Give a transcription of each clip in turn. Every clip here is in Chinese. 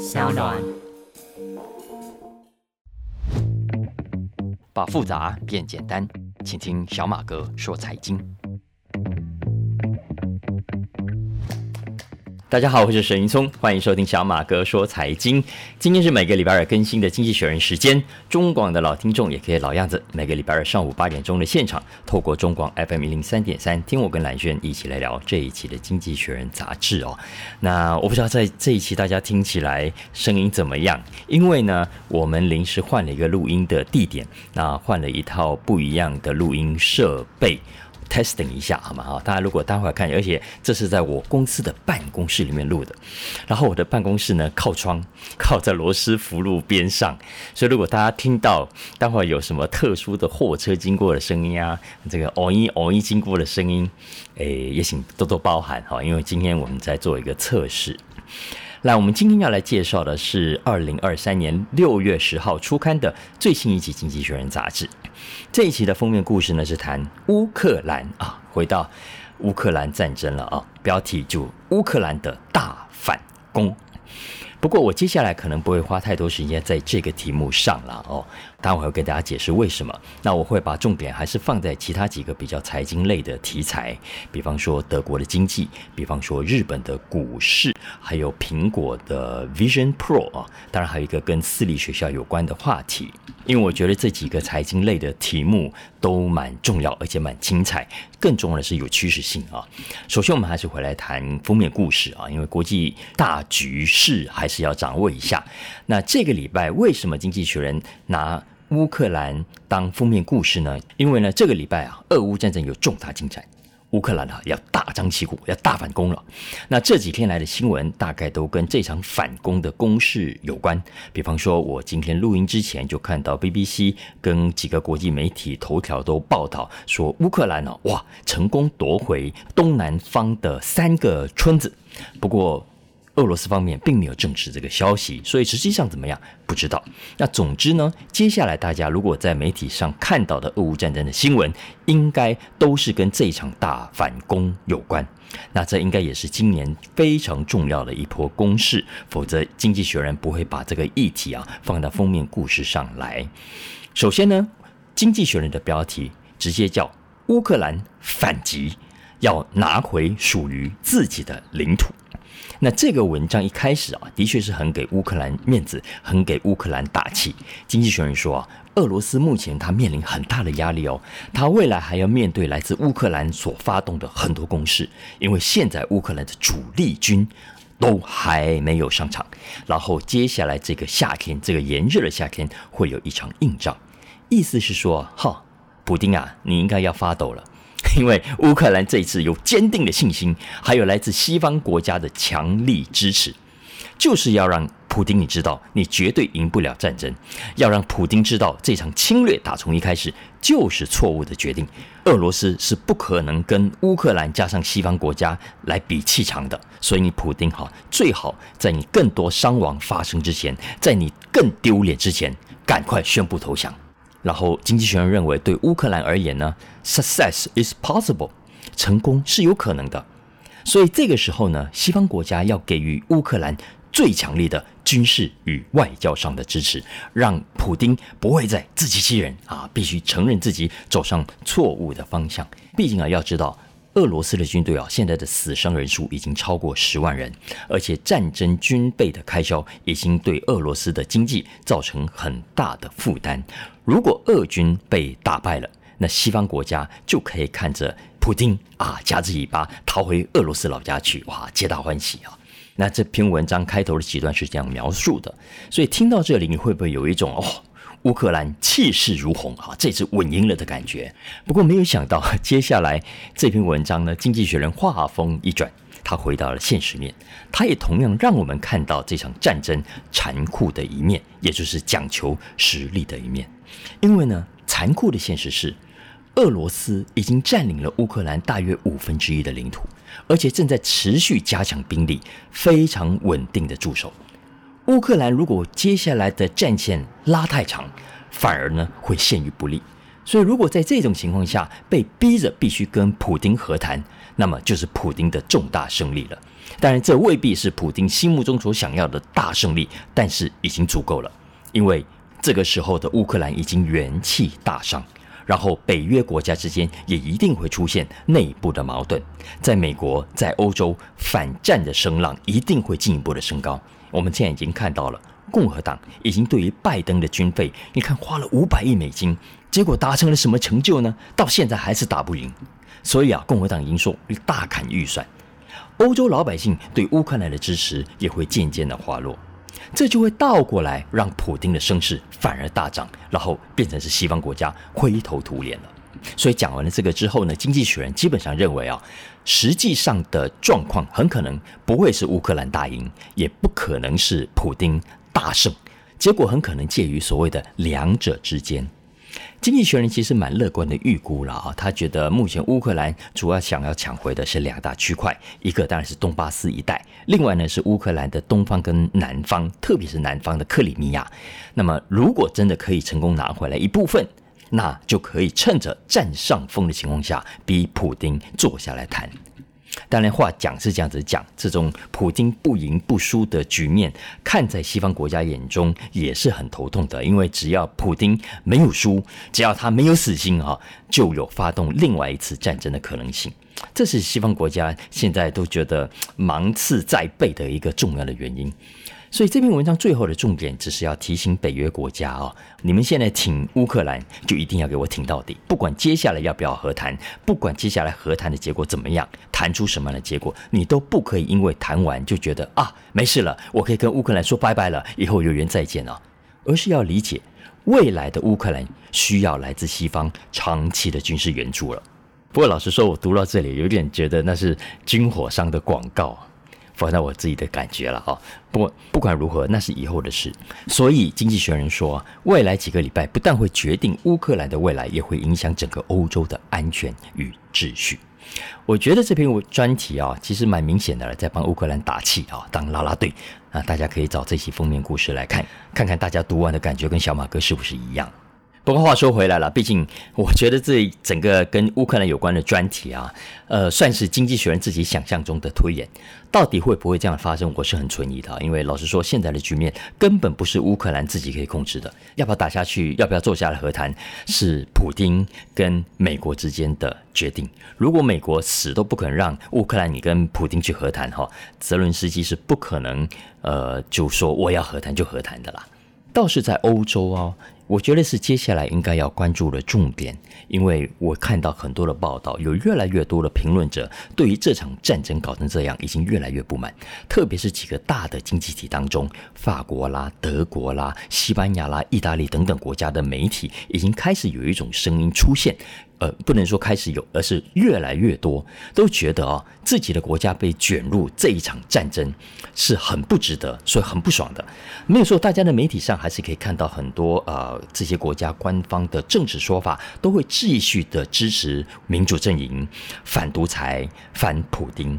小暖。把复杂变简单，请听小马哥说财经。大家好，我是沈云聪，欢迎收听小马哥说财经。今天是每个礼拜二更新的《经济学人》时间，中广的老听众也可以老样子，每个礼拜二上午八点钟的现场，透过中广 FM 一零三点三，听我跟蓝轩一起来聊这一期的《经济学人》杂志哦。那我不知道在这一期大家听起来声音怎么样？因为呢，我们临时换了一个录音的地点，那换了一套不一样的录音设备。Testing 一下好吗？哈，大家如果待会儿看，而且这是在我公司的办公室里面录的，然后我的办公室呢靠窗，靠在罗斯福路边上，所以如果大家听到待会儿有什么特殊的货车经过的声音啊，这个偶一偶一经过的声音，诶，也请多多包涵哈，因为今天我们在做一个测试。来，我们今天要来介绍的是二零二三年六月十号出刊的最新一期《经济学人》杂志。这一期的封面故事呢是谈乌克兰啊，回到乌克兰战争了啊，标题就乌克兰的大反攻。不过我接下来可能不会花太多时间在这个题目上了哦，待会儿会跟大家解释为什么。那我会把重点还是放在其他几个比较财经类的题材，比方说德国的经济，比方说日本的股市，还有苹果的 Vision Pro 啊，当然还有一个跟私立学校有关的话题。因为我觉得这几个财经类的题目都蛮重要，而且蛮精彩。更重要的是有趋势性啊。首先，我们还是回来谈封面故事啊，因为国际大局势还是要掌握一下。那这个礼拜为什么《经济学人》拿乌克兰当封面故事呢？因为呢，这个礼拜啊，俄乌战争有重大进展。乌克兰呢，要大张旗鼓，要大反攻了。那这几天来的新闻，大概都跟这场反攻的攻势有关。比方说，我今天录音之前就看到 BBC 跟几个国际媒体头条都报道说，乌克兰呢，哇，成功夺回东南方的三个村子。不过，俄罗斯方面并没有证实这个消息，所以实际上怎么样不知道。那总之呢，接下来大家如果在媒体上看到的俄乌战争的新闻，应该都是跟这场大反攻有关。那这应该也是今年非常重要的一波攻势，否则《经济学人》不会把这个议题啊放到封面故事上来。首先呢，《经济学人》的标题直接叫“乌克兰反击，要拿回属于自己的领土”。那这个文章一开始啊，的确是很给乌克兰面子，很给乌克兰打气。经济学人说啊，俄罗斯目前他面临很大的压力哦，他未来还要面对来自乌克兰所发动的很多攻势，因为现在乌克兰的主力军都还没有上场，然后接下来这个夏天，这个炎热的夏天会有一场硬仗，意思是说，哈，普丁啊，你应该要发抖了。因为乌克兰这一次有坚定的信心，还有来自西方国家的强力支持，就是要让普丁你知道，你绝对赢不了战争，要让普丁知道这场侵略打从一开始就是错误的决定，俄罗斯是不可能跟乌克兰加上西方国家来比气场的，所以你普丁哈，最好在你更多伤亡发生之前，在你更丢脸之前，赶快宣布投降。然后，经济学人认为，对乌克兰而言呢，success is possible，成功是有可能的。所以这个时候呢，西方国家要给予乌克兰最强力的军事与外交上的支持，让普京不会再自欺欺人啊，必须承认自己走上错误的方向。毕竟啊，要知道。俄罗斯的军队啊，现在的死伤人数已经超过十万人，而且战争军备的开销已经对俄罗斯的经济造成很大的负担。如果俄军被打败了，那西方国家就可以看着普京啊夹着尾巴逃回俄罗斯老家去，哇，皆大欢喜啊！那这篇文章开头的几段是这样描述的，所以听到这里，你会不会有一种哦？乌克兰气势如虹啊，这次稳赢了的感觉。不过没有想到，接下来这篇文章呢，《经济学人》画风一转，他回到了现实面，他也同样让我们看到这场战争残酷的一面，也就是讲求实力的一面。因为呢，残酷的现实是，俄罗斯已经占领了乌克兰大约五分之一的领土，而且正在持续加强兵力，非常稳定的驻守。乌克兰如果接下来的战线拉太长，反而呢会陷于不利。所以，如果在这种情况下被逼着必须跟普丁和谈，那么就是普丁的重大胜利了。当然，这未必是普京心目中所想要的大胜利，但是已经足够了，因为这个时候的乌克兰已经元气大伤。然后，北约国家之间也一定会出现内部的矛盾，在美国、在欧洲，反战的声浪一定会进一步的升高。我们现在已经看到了，共和党已经对于拜登的军费，你看花了五百亿美金，结果达成了什么成就呢？到现在还是打不赢。所以啊，共和党已经说大砍预算，欧洲老百姓对乌克兰的支持也会渐渐的滑落。这就会倒过来，让普京的声势反而大涨，然后变成是西方国家灰头土脸了。所以讲完了这个之后呢，经济学人基本上认为啊，实际上的状况很可能不会是乌克兰大赢，也不可能是普京大胜，结果很可能介于所谓的两者之间。经济学人其实蛮乐观的预估了啊，他觉得目前乌克兰主要想要抢回的是两大区块，一个当然是东巴斯一带，另外呢是乌克兰的东方跟南方，特别是南方的克里米亚。那么如果真的可以成功拿回来一部分，那就可以趁着占上风的情况下，逼普丁坐下来谈。当然，话讲是这样子讲，这种普京不赢不输的局面，看在西方国家眼中也是很头痛的。因为只要普京没有输，只要他没有死心啊，就有发动另外一次战争的可能性。这是西方国家现在都觉得芒刺在背的一个重要的原因。所以这篇文章最后的重点，只是要提醒北约国家啊，你们现在挺乌克兰，就一定要给我挺到底。不管接下来要不要和谈，不管接下来和谈的结果怎么样，谈出什么样的结果，你都不可以因为谈完就觉得啊没事了，我可以跟乌克兰说拜拜了，以后有缘再见了。而是要理解，未来的乌克兰需要来自西方长期的军事援助了。不过老实说，我读到这里有点觉得那是军火商的广告。放在我自己的感觉了哈。不不管如何，那是以后的事。所以经济学人说，未来几个礼拜不但会决定乌克兰的未来，也会影响整个欧洲的安全与秩序。我觉得这篇专题啊，其实蛮明显的了，在帮乌克兰打气啊，当拉拉队啊。大家可以找这期封面故事来看，看看大家读完的感觉跟小马哥是不是一样。不过话说回来了，毕竟我觉得这整个跟乌克兰有关的专题啊，呃，算是经济学人自己想象中的推演，到底会不会这样发生，我是很存疑的。因为老实说，现在的局面根本不是乌克兰自己可以控制的，要不要打下去，要不要坐下来和谈，是普京跟美国之间的决定。如果美国死都不肯让乌克兰你跟普京去和谈，哈，泽伦斯基是不可能，呃，就说我要和谈就和谈的啦。倒是在欧洲哦。我觉得是接下来应该要关注的重点，因为我看到很多的报道，有越来越多的评论者对于这场战争搞成这样已经越来越不满，特别是几个大的经济体当中，法国啦、德国啦、西班牙啦、意大利等等国家的媒体已经开始有一种声音出现。呃，不能说开始有，而是越来越多都觉得啊，自己的国家被卷入这一场战争是很不值得，所以很不爽的。没有说，大家的媒体上还是可以看到很多呃，这些国家官方的政治说法，都会继续的支持民主阵营，反独裁，反普丁。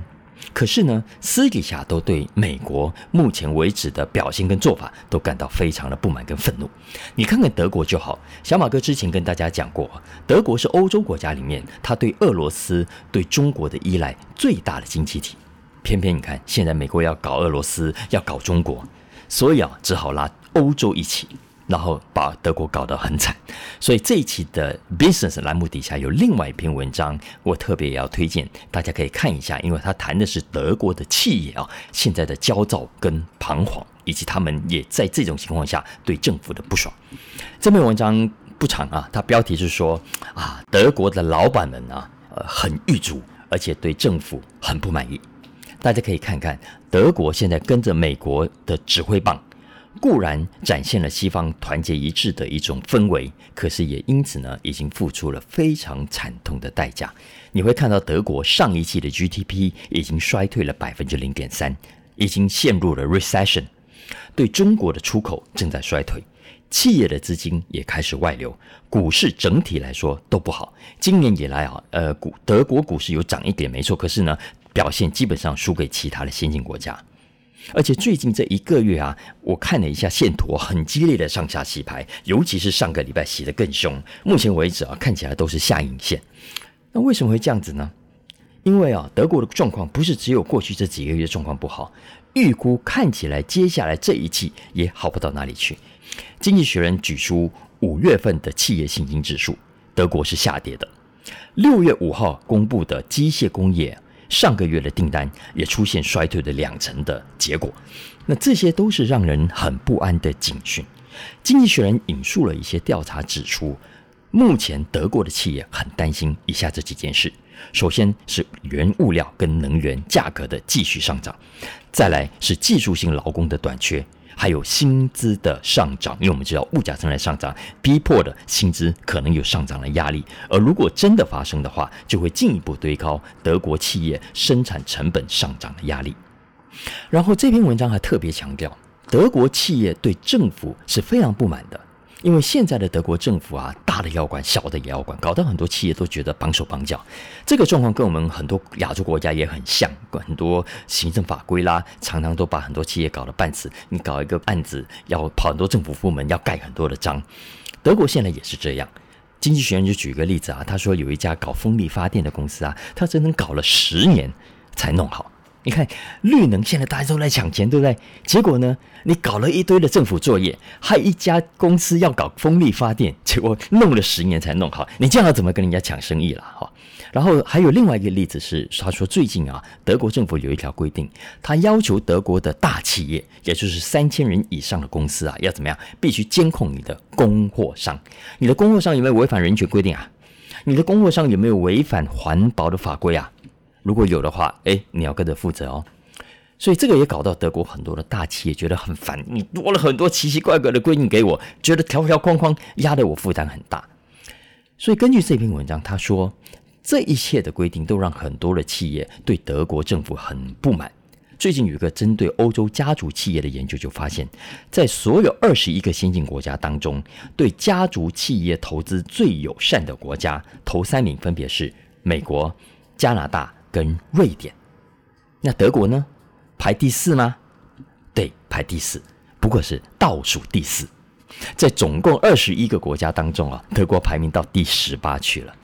可是呢，私底下都对美国目前为止的表现跟做法都感到非常的不满跟愤怒。你看看德国就好，小马哥之前跟大家讲过，德国是欧洲国家里面，他对俄罗斯、对中国的依赖最大的经济体。偏偏你看，现在美国要搞俄罗斯，要搞中国，所以啊，只好拉欧洲一起。然后把德国搞得很惨，所以这一期的 Business 栏目底下有另外一篇文章，我特别也要推荐，大家可以看一下，因为他谈的是德国的企业啊现在的焦躁跟彷徨，以及他们也在这种情况下对政府的不爽。这篇文章不长啊，它标题是说啊，德国的老板们啊，呃，很郁卒，而且对政府很不满意。大家可以看看德国现在跟着美国的指挥棒。固然展现了西方团结一致的一种氛围，可是也因此呢，已经付出了非常惨痛的代价。你会看到德国上一季的 GDP 已经衰退了百分之零点三，已经陷入了 recession。对中国的出口正在衰退，企业的资金也开始外流，股市整体来说都不好。今年以来啊，呃，股德国股市有涨一点没错，可是呢，表现基本上输给其他的先进国家。而且最近这一个月啊，我看了一下线图，很激烈的上下洗牌，尤其是上个礼拜洗得更凶。目前为止啊，看起来都是下影线。那为什么会这样子呢？因为啊，德国的状况不是只有过去这几个月状况不好，预估看起来接下来这一季也好不到哪里去。经济学人举出五月份的企业信心指数，德国是下跌的。六月五号公布的机械工业上个月的订单也出现衰退的两成的结果，那这些都是让人很不安的警讯。经济学人引述了一些调查指出，目前德国的企业很担心以下这几件事：首先是原物料跟能源价格的继续上涨，再来是技术性劳工的短缺。还有薪资的上涨，因为我们知道物价正在上涨，逼迫的薪资可能有上涨的压力。而如果真的发生的话，就会进一步堆高德国企业生产成本上涨的压力。然后这篇文章还特别强调，德国企业对政府是非常不满的。因为现在的德国政府啊，大的要管，小的也要管，搞得很多企业都觉得绑手绑脚。这个状况跟我们很多亚洲国家也很像，很多行政法规啦，常常都把很多企业搞得半死。你搞一个案子，要跑很多政府部门，要盖很多的章。德国现在也是这样。经济学人就举个例子啊，他说有一家搞风力发电的公司啊，他整整搞了十年才弄好。你看绿能现在大家都在抢钱，对不对？结果呢，你搞了一堆的政府作业，还一家公司要搞风力发电，结果弄了十年才弄好，你这样要怎么跟人家抢生意了？哈。然后还有另外一个例子是，他说最近啊，德国政府有一条规定，他要求德国的大企业，也就是三千人以上的公司啊，要怎么样？必须监控你的供货商，你的供货商有没有违反人权规定啊？你的供货商有没有违反环保的法规啊？如果有的话，哎，你要跟着负责哦。所以这个也搞到德国很多的大企业觉得很烦，你多了很多奇奇怪怪的规定给我，觉得条条框框压得我负担很大。所以根据这篇文章，他说这一切的规定都让很多的企业对德国政府很不满。最近有一个针对欧洲家族企业的研究就发现，在所有二十一个先进国家当中，对家族企业投资最友善的国家，头三名分别是美国、加拿大。跟瑞典，那德国呢？排第四吗？对，排第四，不过是倒数第四。在总共二十一个国家当中啊，德国排名到第十八去了。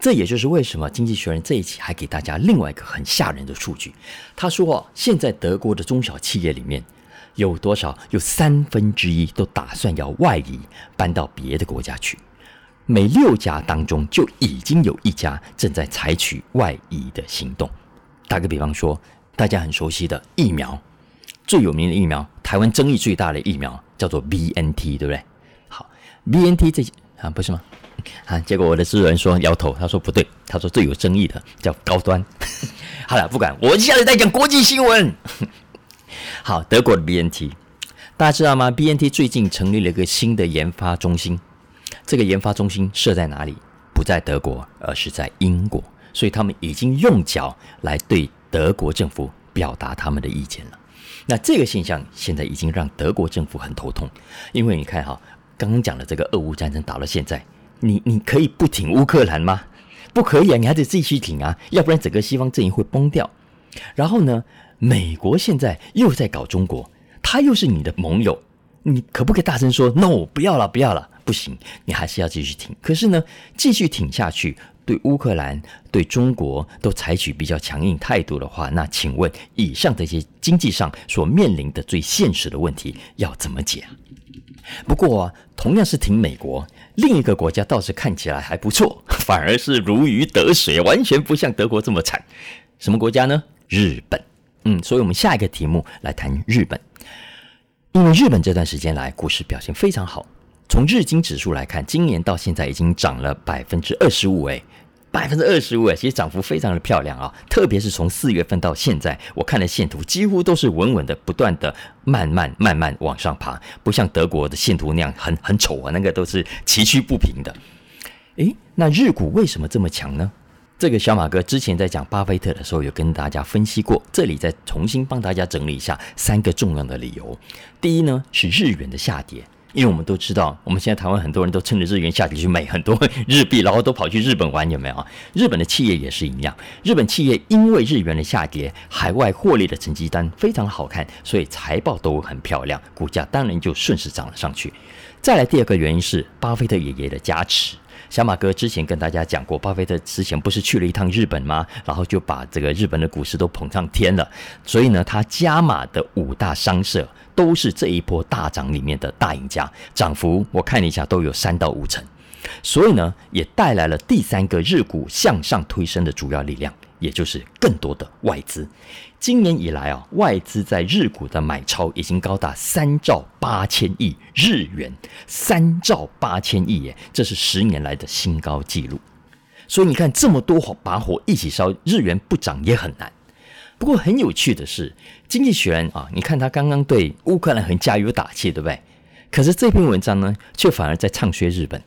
这也就是为什么《经济学人》这一期还给大家另外一个很吓人的数据。他说啊，现在德国的中小企业里面有多少？有三分之一都打算要外移，搬到别的国家去。每六家当中就已经有一家正在采取外移的行动。打个比方说，大家很熟悉的疫苗，最有名的疫苗，台湾争议最大的疫苗叫做 B N T，对不对？好，B N T 这啊不是吗？啊，结果我的制作人说摇头，他说不对，他说最有争议的叫高端。好了，不管，我接下来在讲国际新闻。好，德国的 B N T，大家知道吗？B N T 最近成立了一个新的研发中心。这个研发中心设在哪里？不在德国，而是在英国。所以他们已经用脚来对德国政府表达他们的意见了。那这个现象现在已经让德国政府很头痛，因为你看哈，刚刚讲的这个俄乌战争打到现在，你你可以不挺乌克兰吗？不可以啊，你还得继续挺啊，要不然整个西方阵营会崩掉。然后呢，美国现在又在搞中国，他又是你的盟友，你可不可以大声说 “no”？不要了，不要了。不行，你还是要继续挺。可是呢，继续挺下去，对乌克兰、对中国都采取比较强硬态度的话，那请问以上这些经济上所面临的最现实的问题要怎么解？不过，同样是挺美国，另一个国家倒是看起来还不错，反而是如鱼得水，完全不像德国这么惨。什么国家呢？日本。嗯，所以我们下一个题目来谈日本，因为日本这段时间来股市表现非常好。从日经指数来看，今年到现在已经涨了百分之二十五，哎，百分之二十五，哎，其实涨幅非常的漂亮啊。特别是从四月份到现在，我看了线图，几乎都是稳稳的，不断的慢慢慢慢往上爬，不像德国的线图那样很很丑啊，那个都是崎岖不平的。诶，那日股为什么这么强呢？这个小马哥之前在讲巴菲特的时候，有跟大家分析过，这里再重新帮大家整理一下三个重要的理由。第一呢，是日元的下跌。因为我们都知道，我们现在台湾很多人都趁着日元下跌去买很多日币，然后都跑去日本玩，有没有啊？日本的企业也是一样，日本企业因为日元的下跌，海外获利的成绩单非常好看，所以财报都很漂亮，股价当然就顺势涨了上去。再来第二个原因是巴菲特爷爷的加持，小马哥之前跟大家讲过，巴菲特之前不是去了一趟日本吗？然后就把这个日本的股市都捧上天了。所以呢，他加码的五大商社都是这一波大涨里面的大赢家，涨幅我看了一下都有三到五成。所以呢，也带来了第三个日股向上推升的主要力量，也就是更多的外资。今年以来啊，外资在日股的买超已经高达三兆八千亿日元，三兆八千亿耶，这是十年来的新高纪录。所以你看，这么多火把火一起烧，日元不涨也很难。不过很有趣的是，经济学人啊，你看他刚刚对乌克兰很加油打气，对不对？可是这篇文章呢，却反而在唱衰日本。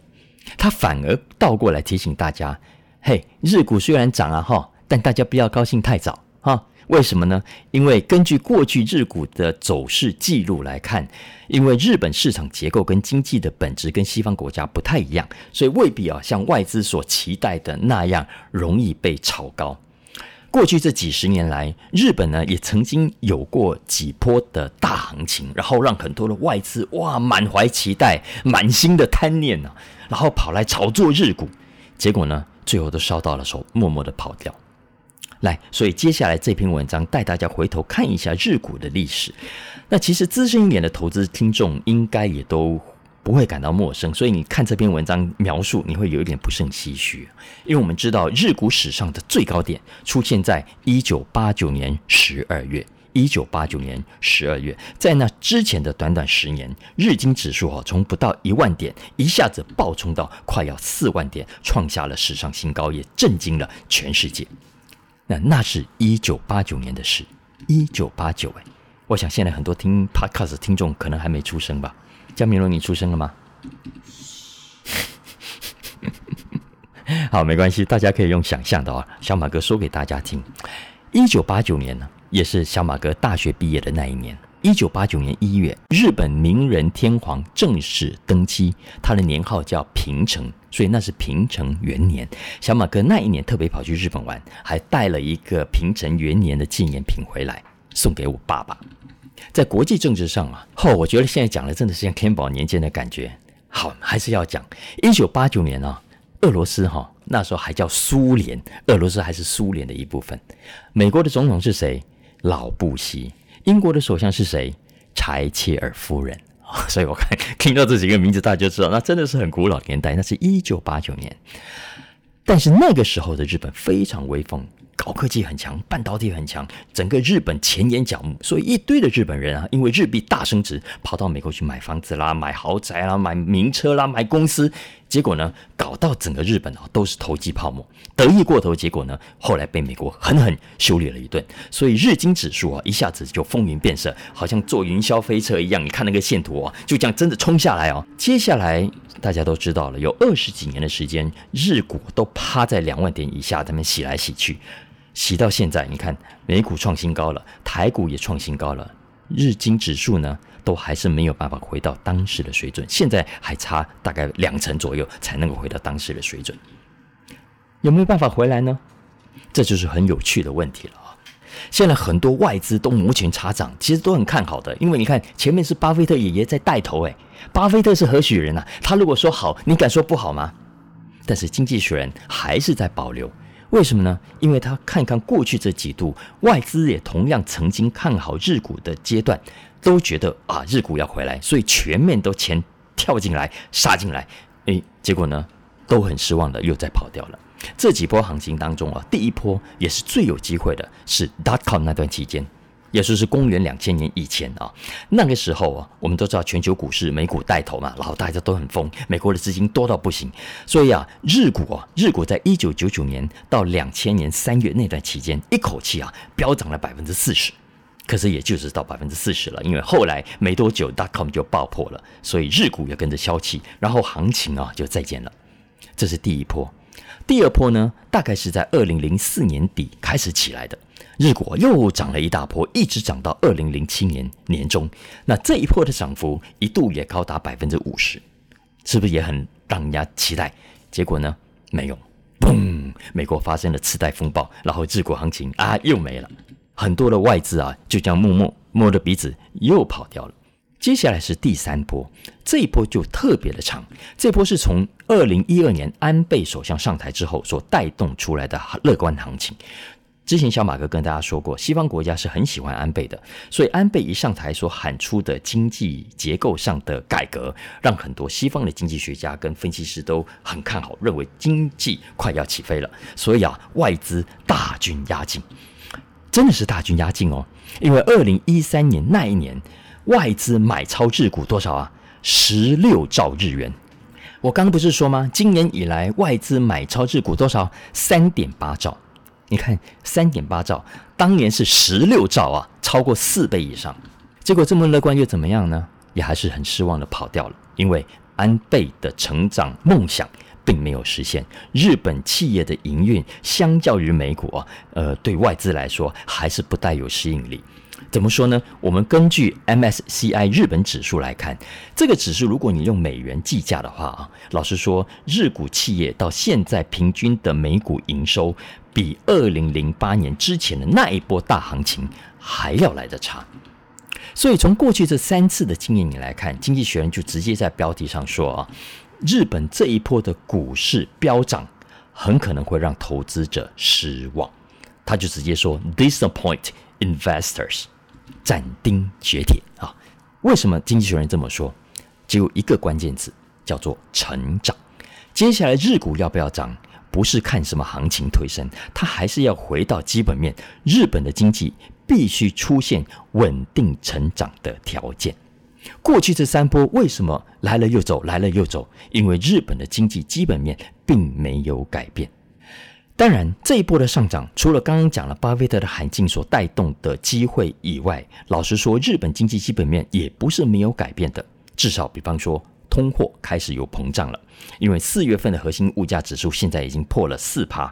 他反而倒过来提醒大家：嘿，日股虽然涨啊哈，但大家不要高兴太早哈。为什么呢？因为根据过去日股的走势记录来看，因为日本市场结构跟经济的本质跟西方国家不太一样，所以未必啊像外资所期待的那样容易被炒高。过去这几十年来，日本呢也曾经有过几波的大行情，然后让很多的外资哇满怀期待、满心的贪念呢，然后跑来炒作日股，结果呢最后都烧到了手，默默的跑掉。来，所以接下来这篇文章带大家回头看一下日股的历史。那其实资深一点的投资听众应该也都。不会感到陌生，所以你看这篇文章描述，你会有一点不胜唏嘘，因为我们知道日股史上的最高点出现在一九八九年十二月，一九八九年十二月，在那之前的短短十年，日经指数哦从不到一万点一下子暴冲到快要四万点，创下了史上新高，也震惊了全世界。那那是一九八九年的事，一九八九哎，我想现在很多听 Podcast 听众可能还没出生吧。江明龙，你出生了吗？好，没关系，大家可以用想象的啊。小马哥说给大家听：一九八九年呢，也是小马哥大学毕业的那一年。一九八九年一月，日本明仁天皇正式登基，他的年号叫平成，所以那是平成元年。小马哥那一年特别跑去日本玩，还带了一个平成元年的纪念品回来，送给我爸爸。在国际政治上啊，后我觉得现在讲的真的是像天宝年间的感觉。好，还是要讲一九八九年啊，俄罗斯哈那时候还叫苏联，俄罗斯还是苏联的一部分。美国的总统是谁？老布希。英国的首相是谁？柴切尔夫人。所以我看听到这几个名字，大家就知道那真的是很古老年代。那是一九八九年，但是那个时候的日本非常威风。高科技很强，半导体很强，整个日本前沿角目，所以一堆的日本人啊，因为日币大升值，跑到美国去买房子啦、买豪宅啦、买名车啦、买公司，结果呢，搞到整个日本啊都是投机泡沫，得意过头，结果呢，后来被美国狠狠修理了一顿，所以日经指数啊一下子就风云变色，好像坐云霄飞车一样，你看那个线图啊，就这样真的冲下来哦。接下来大家都知道了，有二十几年的时间，日股都趴在两万点以下，他们洗来洗去。洗到现在，你看美股创新高了，台股也创新高了，日经指数呢都还是没有办法回到当时的水准，现在还差大概两成左右才能够回到当时的水准，有没有办法回来呢？这就是很有趣的问题了啊！现在很多外资都摩拳擦掌，其实都很看好的，因为你看前面是巴菲特爷爷在带头，诶，巴菲特是何许人啊？他如果说好，你敢说不好吗？但是经济学人还是在保留。为什么呢？因为他看看过去这几度，外资也同样曾经看好日股的阶段，都觉得啊日股要回来，所以全面都钱跳进来杀进来，诶，结果呢都很失望的又再跑掉了。这几波行情当中啊，第一波也是最有机会的，是 dot com 那段期间。也就是公元两千年以前啊，那个时候啊，我们都知道全球股市美股带头嘛，然后大家都很疯，美国的资金多到不行，所以啊，日股啊，日股在一九九九年到两千年三月那段期间，一口气啊飙涨了百分之四十，可是也就是到百分之四十了，因为后来没多久，dot com 就爆破了，所以日股也跟着消气，然后行情啊就再见了，这是第一波。第二波呢，大概是在二零零四年底开始起来的。日股又涨了一大波，一直涨到二零零七年年中。那这一波的涨幅一度也高达百分之五十，是不是也很让人家期待？结果呢，没有，嘣！美国发生了次贷风暴，然后日股行情啊又没了，很多的外资啊就这样默默摸着鼻子又跑掉了。接下来是第三波，这一波就特别的长。这波是从二零一二年安倍首相上台之后所带动出来的乐观行情。之前小马哥跟大家说过，西方国家是很喜欢安倍的，所以安倍一上台所喊出的经济结构上的改革，让很多西方的经济学家跟分析师都很看好，认为经济快要起飞了。所以啊，外资大军压境，真的是大军压境哦。因为二零一三年那一年。外资买超日股多少啊？十六兆日元。我刚刚不是说吗？今年以来外资买超日股多少？三点八兆。你看，三点八兆，当年是十六兆啊，超过四倍以上。结果这么乐观又怎么样呢？也还是很失望的跑掉了。因为安倍的成长梦想并没有实现。日本企业的营运相较于美股啊，呃，对外资来说还是不带有吸引力。怎么说呢？我们根据 MSCI 日本指数来看，这个指数如果你用美元计价的话啊，老实说，日股企业到现在平均的每股营收，比二零零八年之前的那一波大行情还要来得差。所以从过去这三次的经验你来看，经济学人就直接在标题上说啊，日本这一波的股市飙涨，很可能会让投资者失望。他就直接说，disappoint investors。斩钉截铁啊！为什么经济学人这么说？只有一个关键词，叫做成长。接下来日股要不要涨，不是看什么行情推升，它还是要回到基本面。日本的经济必须出现稳定成长的条件。过去这三波为什么来了又走，来了又走？因为日本的经济基本面并没有改变。当然，这一波的上涨，除了刚刚讲了巴菲特的海境所带动的机会以外，老实说，日本经济基本面也不是没有改变的。至少，比方说，通货开始有膨胀了，因为四月份的核心物价指数现在已经破了四趴。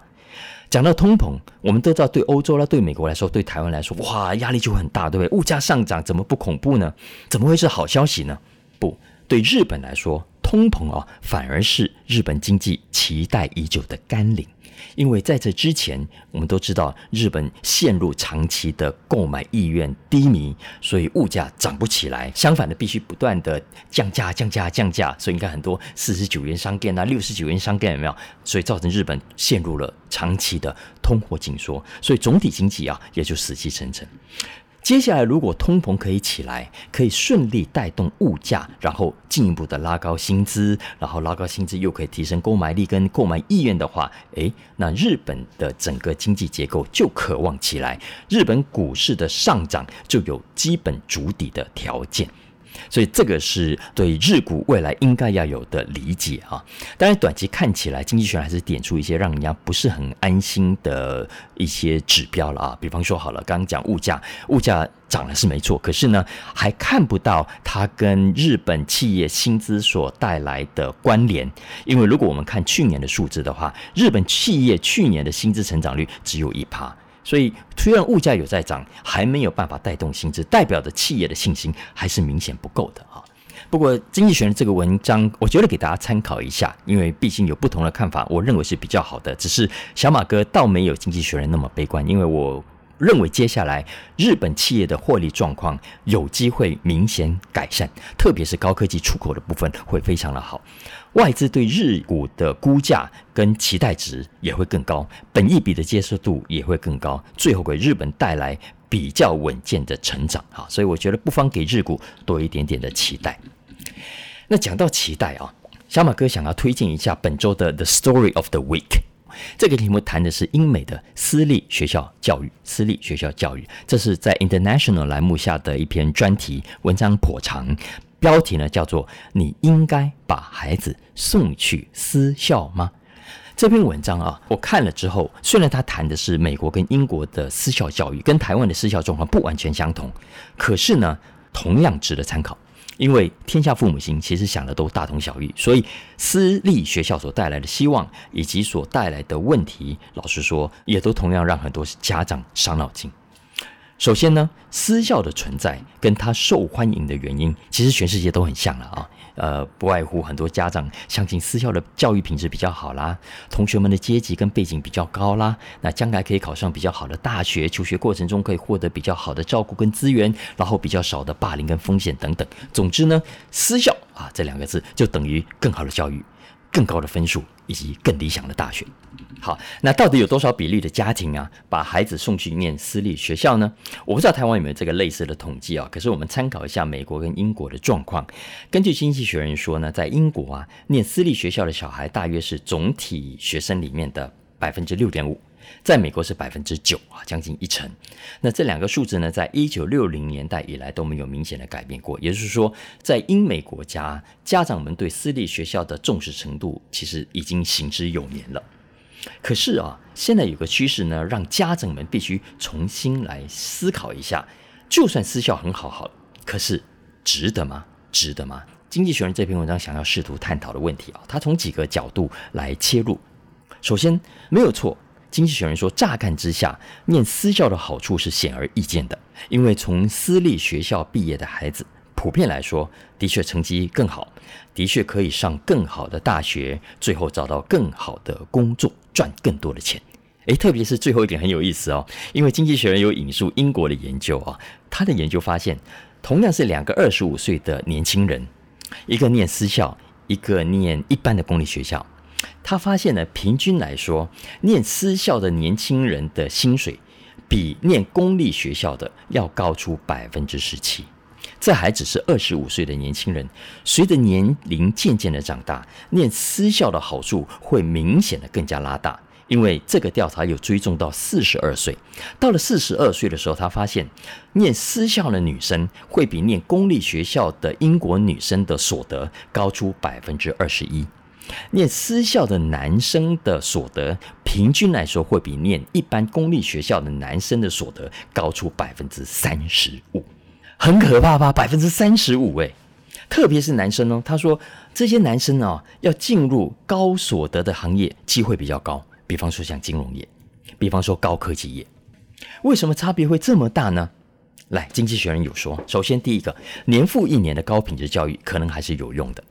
讲到通膨，我们都知道，对欧洲啦、对美国来说，对台湾来说，哇，压力就很大，对不对？物价上涨怎么不恐怖呢？怎么会是好消息呢？不对，日本来说，通膨啊，反而是日本经济期待已久的甘霖。因为在这之前，我们都知道日本陷入长期的购买意愿低迷，所以物价涨不起来。相反的，必须不断的降价、降价、降价。所以你看，很多四十九元商店啊、六十九元商店有没有？所以造成日本陷入了长期的通货紧缩，所以总体经济啊也就死气沉沉。接下来，如果通膨可以起来，可以顺利带动物价，然后进一步的拉高薪资，然后拉高薪资又可以提升购买力跟购买意愿的话，诶，那日本的整个经济结构就渴望起来，日本股市的上涨就有基本筑底的条件。所以这个是对日股未来应该要有的理解啊。当然，短期看起来，经济学还是点出一些让人家不是很安心的一些指标了啊。比方说，好了，刚刚讲物价，物价涨了是没错，可是呢，还看不到它跟日本企业薪资所带来的关联。因为如果我们看去年的数字的话，日本企业去年的薪资成长率只有一趴。所以，虽然物价有在涨，还没有办法带动薪资，代表着企业的信心还是明显不够的啊。不过，经济学人这个文章，我觉得给大家参考一下，因为毕竟有不同的看法，我认为是比较好的。只是小马哥倒没有经济学人那么悲观，因为我。认为接下来日本企业的获利状况有机会明显改善，特别是高科技出口的部分会非常的好。外资对日股的估价跟期待值也会更高，本益比的接受度也会更高，最后给日本带来比较稳健的成长啊！所以我觉得不妨给日股多一点点的期待。那讲到期待啊，小马哥想要推荐一下本周的 The Story of the Week。这个题目谈的是英美的私立学校教育，私立学校教育，这是在 International 栏目下的一篇专题文章，颇长，标题呢叫做“你应该把孩子送去私校吗？”这篇文章啊，我看了之后，虽然他谈的是美国跟英国的私校教育，跟台湾的私校状况不完全相同，可是呢，同样值得参考。因为天下父母心，其实想的都大同小异，所以私立学校所带来的希望以及所带来的问题，老实说，也都同样让很多家长伤脑筋。首先呢，私校的存在跟它受欢迎的原因，其实全世界都很像了啊。呃，不外乎很多家长相信私校的教育品质比较好啦，同学们的阶级跟背景比较高啦，那将来可以考上比较好的大学，求学过程中可以获得比较好的照顾跟资源，然后比较少的霸凌跟风险等等。总之呢，私校啊这两个字就等于更好的教育。更高的分数以及更理想的大学。好，那到底有多少比例的家庭啊，把孩子送去念私立学校呢？我不知道台湾有没有这个类似的统计啊。可是我们参考一下美国跟英国的状况。根据经济学人说呢，在英国啊，念私立学校的小孩大约是总体学生里面的百分之六点五。在美国是百分之九啊，将近一成。那这两个数字呢，在一九六零年代以来都没有明显的改变过。也就是说，在英美国家，家长们对私立学校的重视程度其实已经行之有年了。可是啊，现在有个趋势呢，让家长们必须重新来思考一下：就算私校很好，好，可是值得吗？值得吗？经济学人这篇文章想要试图探讨的问题啊，他从几个角度来切入。首先，没有错。经济学人说，乍看之下，念私校的好处是显而易见的，因为从私立学校毕业的孩子，普遍来说，的确成绩更好，的确可以上更好的大学，最后找到更好的工作，赚更多的钱。诶，特别是最后一点很有意思哦，因为经济学人有引述英国的研究啊，他的研究发现，同样是两个二十五岁的年轻人，一个念私校，一个念一般的公立学校。他发现呢，平均来说，念私校的年轻人的薪水比念公立学校的要高出百分之十七。这还只是二十五岁的年轻人，随着年龄渐渐的长大，念私校的好处会明显的更加拉大。因为这个调查有追踪到四十二岁，到了四十二岁的时候，他发现念私校的女生会比念公立学校的英国女生的所得高出百分之二十一。念私校的男生的所得，平均来说会比念一般公立学校的男生的所得高出百分之三十五，很可怕吧？百分之三十五，哎，特别是男生哦。他说这些男生哦，要进入高所得的行业机会比较高，比方说像金融业，比方说高科技业。为什么差别会这么大呢？来，经济学人有说，首先第一个，年复一年的高品质教育可能还是有用的。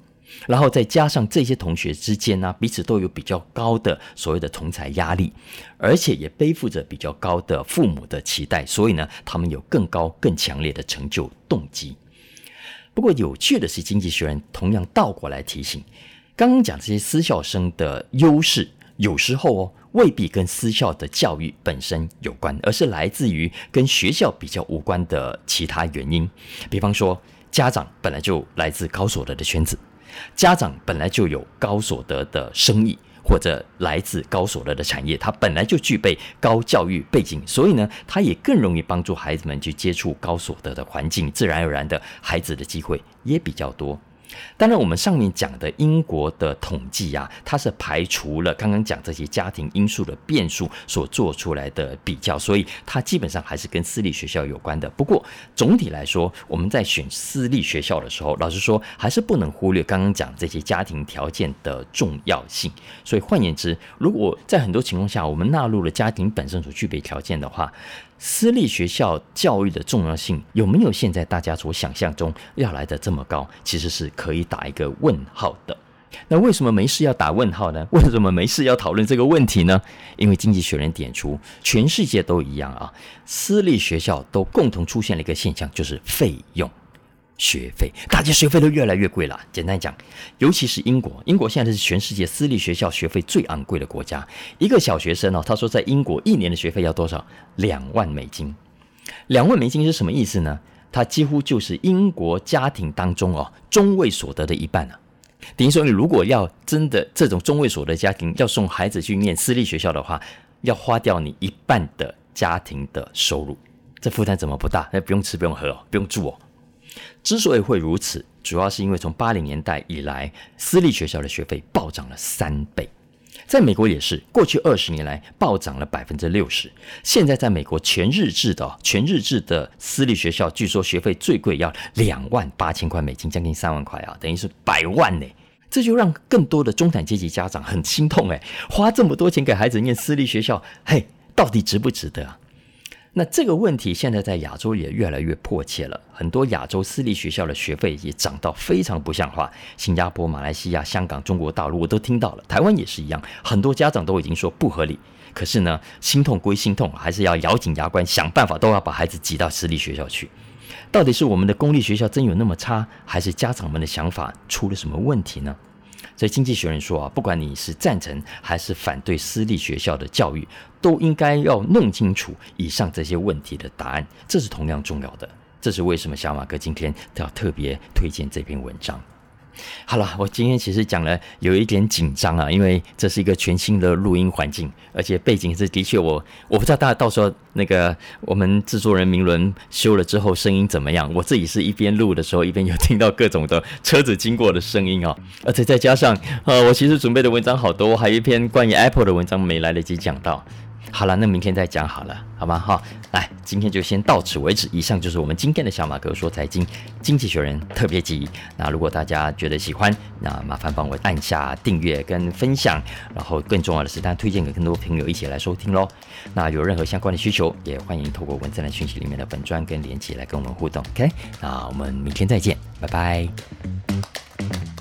然后再加上这些同学之间呢，彼此都有比较高的所谓的同才压力，而且也背负着比较高的父母的期待，所以呢，他们有更高、更强烈的成就动机。不过有趣的是，经济学人同样倒过来提醒，刚刚讲这些私校生的优势，有时候哦未必跟私校的教育本身有关，而是来自于跟学校比较无关的其他原因。比方说，家长本来就来自高所得的圈子。家长本来就有高所得的生意，或者来自高所得的产业，他本来就具备高教育背景，所以呢，他也更容易帮助孩子们去接触高所得的环境，自然而然的孩子的机会也比较多。当然，我们上面讲的英国的统计啊，它是排除了刚刚讲这些家庭因素的变数所做出来的比较，所以它基本上还是跟私立学校有关的。不过总体来说，我们在选私立学校的时候，老实说还是不能忽略刚刚讲这些家庭条件的重要性。所以换言之，如果在很多情况下我们纳入了家庭本身所具备条件的话，私立学校教育的重要性有没有现在大家所想象中要来的这么高？其实是可以打一个问号的。那为什么没事要打问号呢？为什么没事要讨论这个问题呢？因为经济学人点出，全世界都一样啊，私立学校都共同出现了一个现象，就是费用。学费，大家学费都越来越贵了。简单讲，尤其是英国，英国现在是全世界私立学校学费最昂贵的国家。一个小学生哦，他说在英国一年的学费要多少？两万美金。两万美金是什么意思呢？它几乎就是英国家庭当中哦中位所得的一半啊。等于说，你如果要真的这种中位所得家庭要送孩子去念私立学校的话，要花掉你一半的家庭的收入。这负担怎么不大？那不用吃，不用喝哦，不用住哦。之所以会如此，主要是因为从八零年代以来，私立学校的学费暴涨了三倍。在美国也是，过去二十年来暴涨了百分之六十。现在在美国全日制的全日制的私立学校，据说学费最贵要两万八千块美金，将近三万块啊，等于是百万呢。这就让更多的中产阶级家长很心痛哎，花这么多钱给孩子念私立学校，嘿，到底值不值得啊？那这个问题现在在亚洲也越来越迫切了，很多亚洲私立学校的学费也涨到非常不像话。新加坡、马来西亚、香港、中国大陆我都听到了，台湾也是一样，很多家长都已经说不合理。可是呢，心痛归心痛，还是要咬紧牙关，想办法都要把孩子挤到私立学校去。到底是我们的公立学校真有那么差，还是家长们的想法出了什么问题呢？所以经济学人说啊，不管你是赞成还是反对私立学校的教育，都应该要弄清楚以上这些问题的答案，这是同样重要的。这是为什么小马哥今天要特别推荐这篇文章。好了，我今天其实讲了有一点紧张啊，因为这是一个全新的录音环境，而且背景是的确我我不知道大家到时候那个我们制作人明伦修了之后声音怎么样。我自己是一边录的时候一边有听到各种的车子经过的声音啊，而且再加上呃，我其实准备的文章好多，还有一篇关于 Apple 的文章没来得及讲到。好了，那明天再讲好了，好吗？哈，来，今天就先到此为止。以上就是我们今天的小马哥说财经经济学人特别集。那如果大家觉得喜欢，那麻烦帮我按下订阅跟分享，然后更重要的是，大家推荐给更多朋友一起来收听喽。那有任何相关的需求，也欢迎透过文字的讯息里面的本专跟连接来跟我们互动。OK，那我们明天再见，拜拜。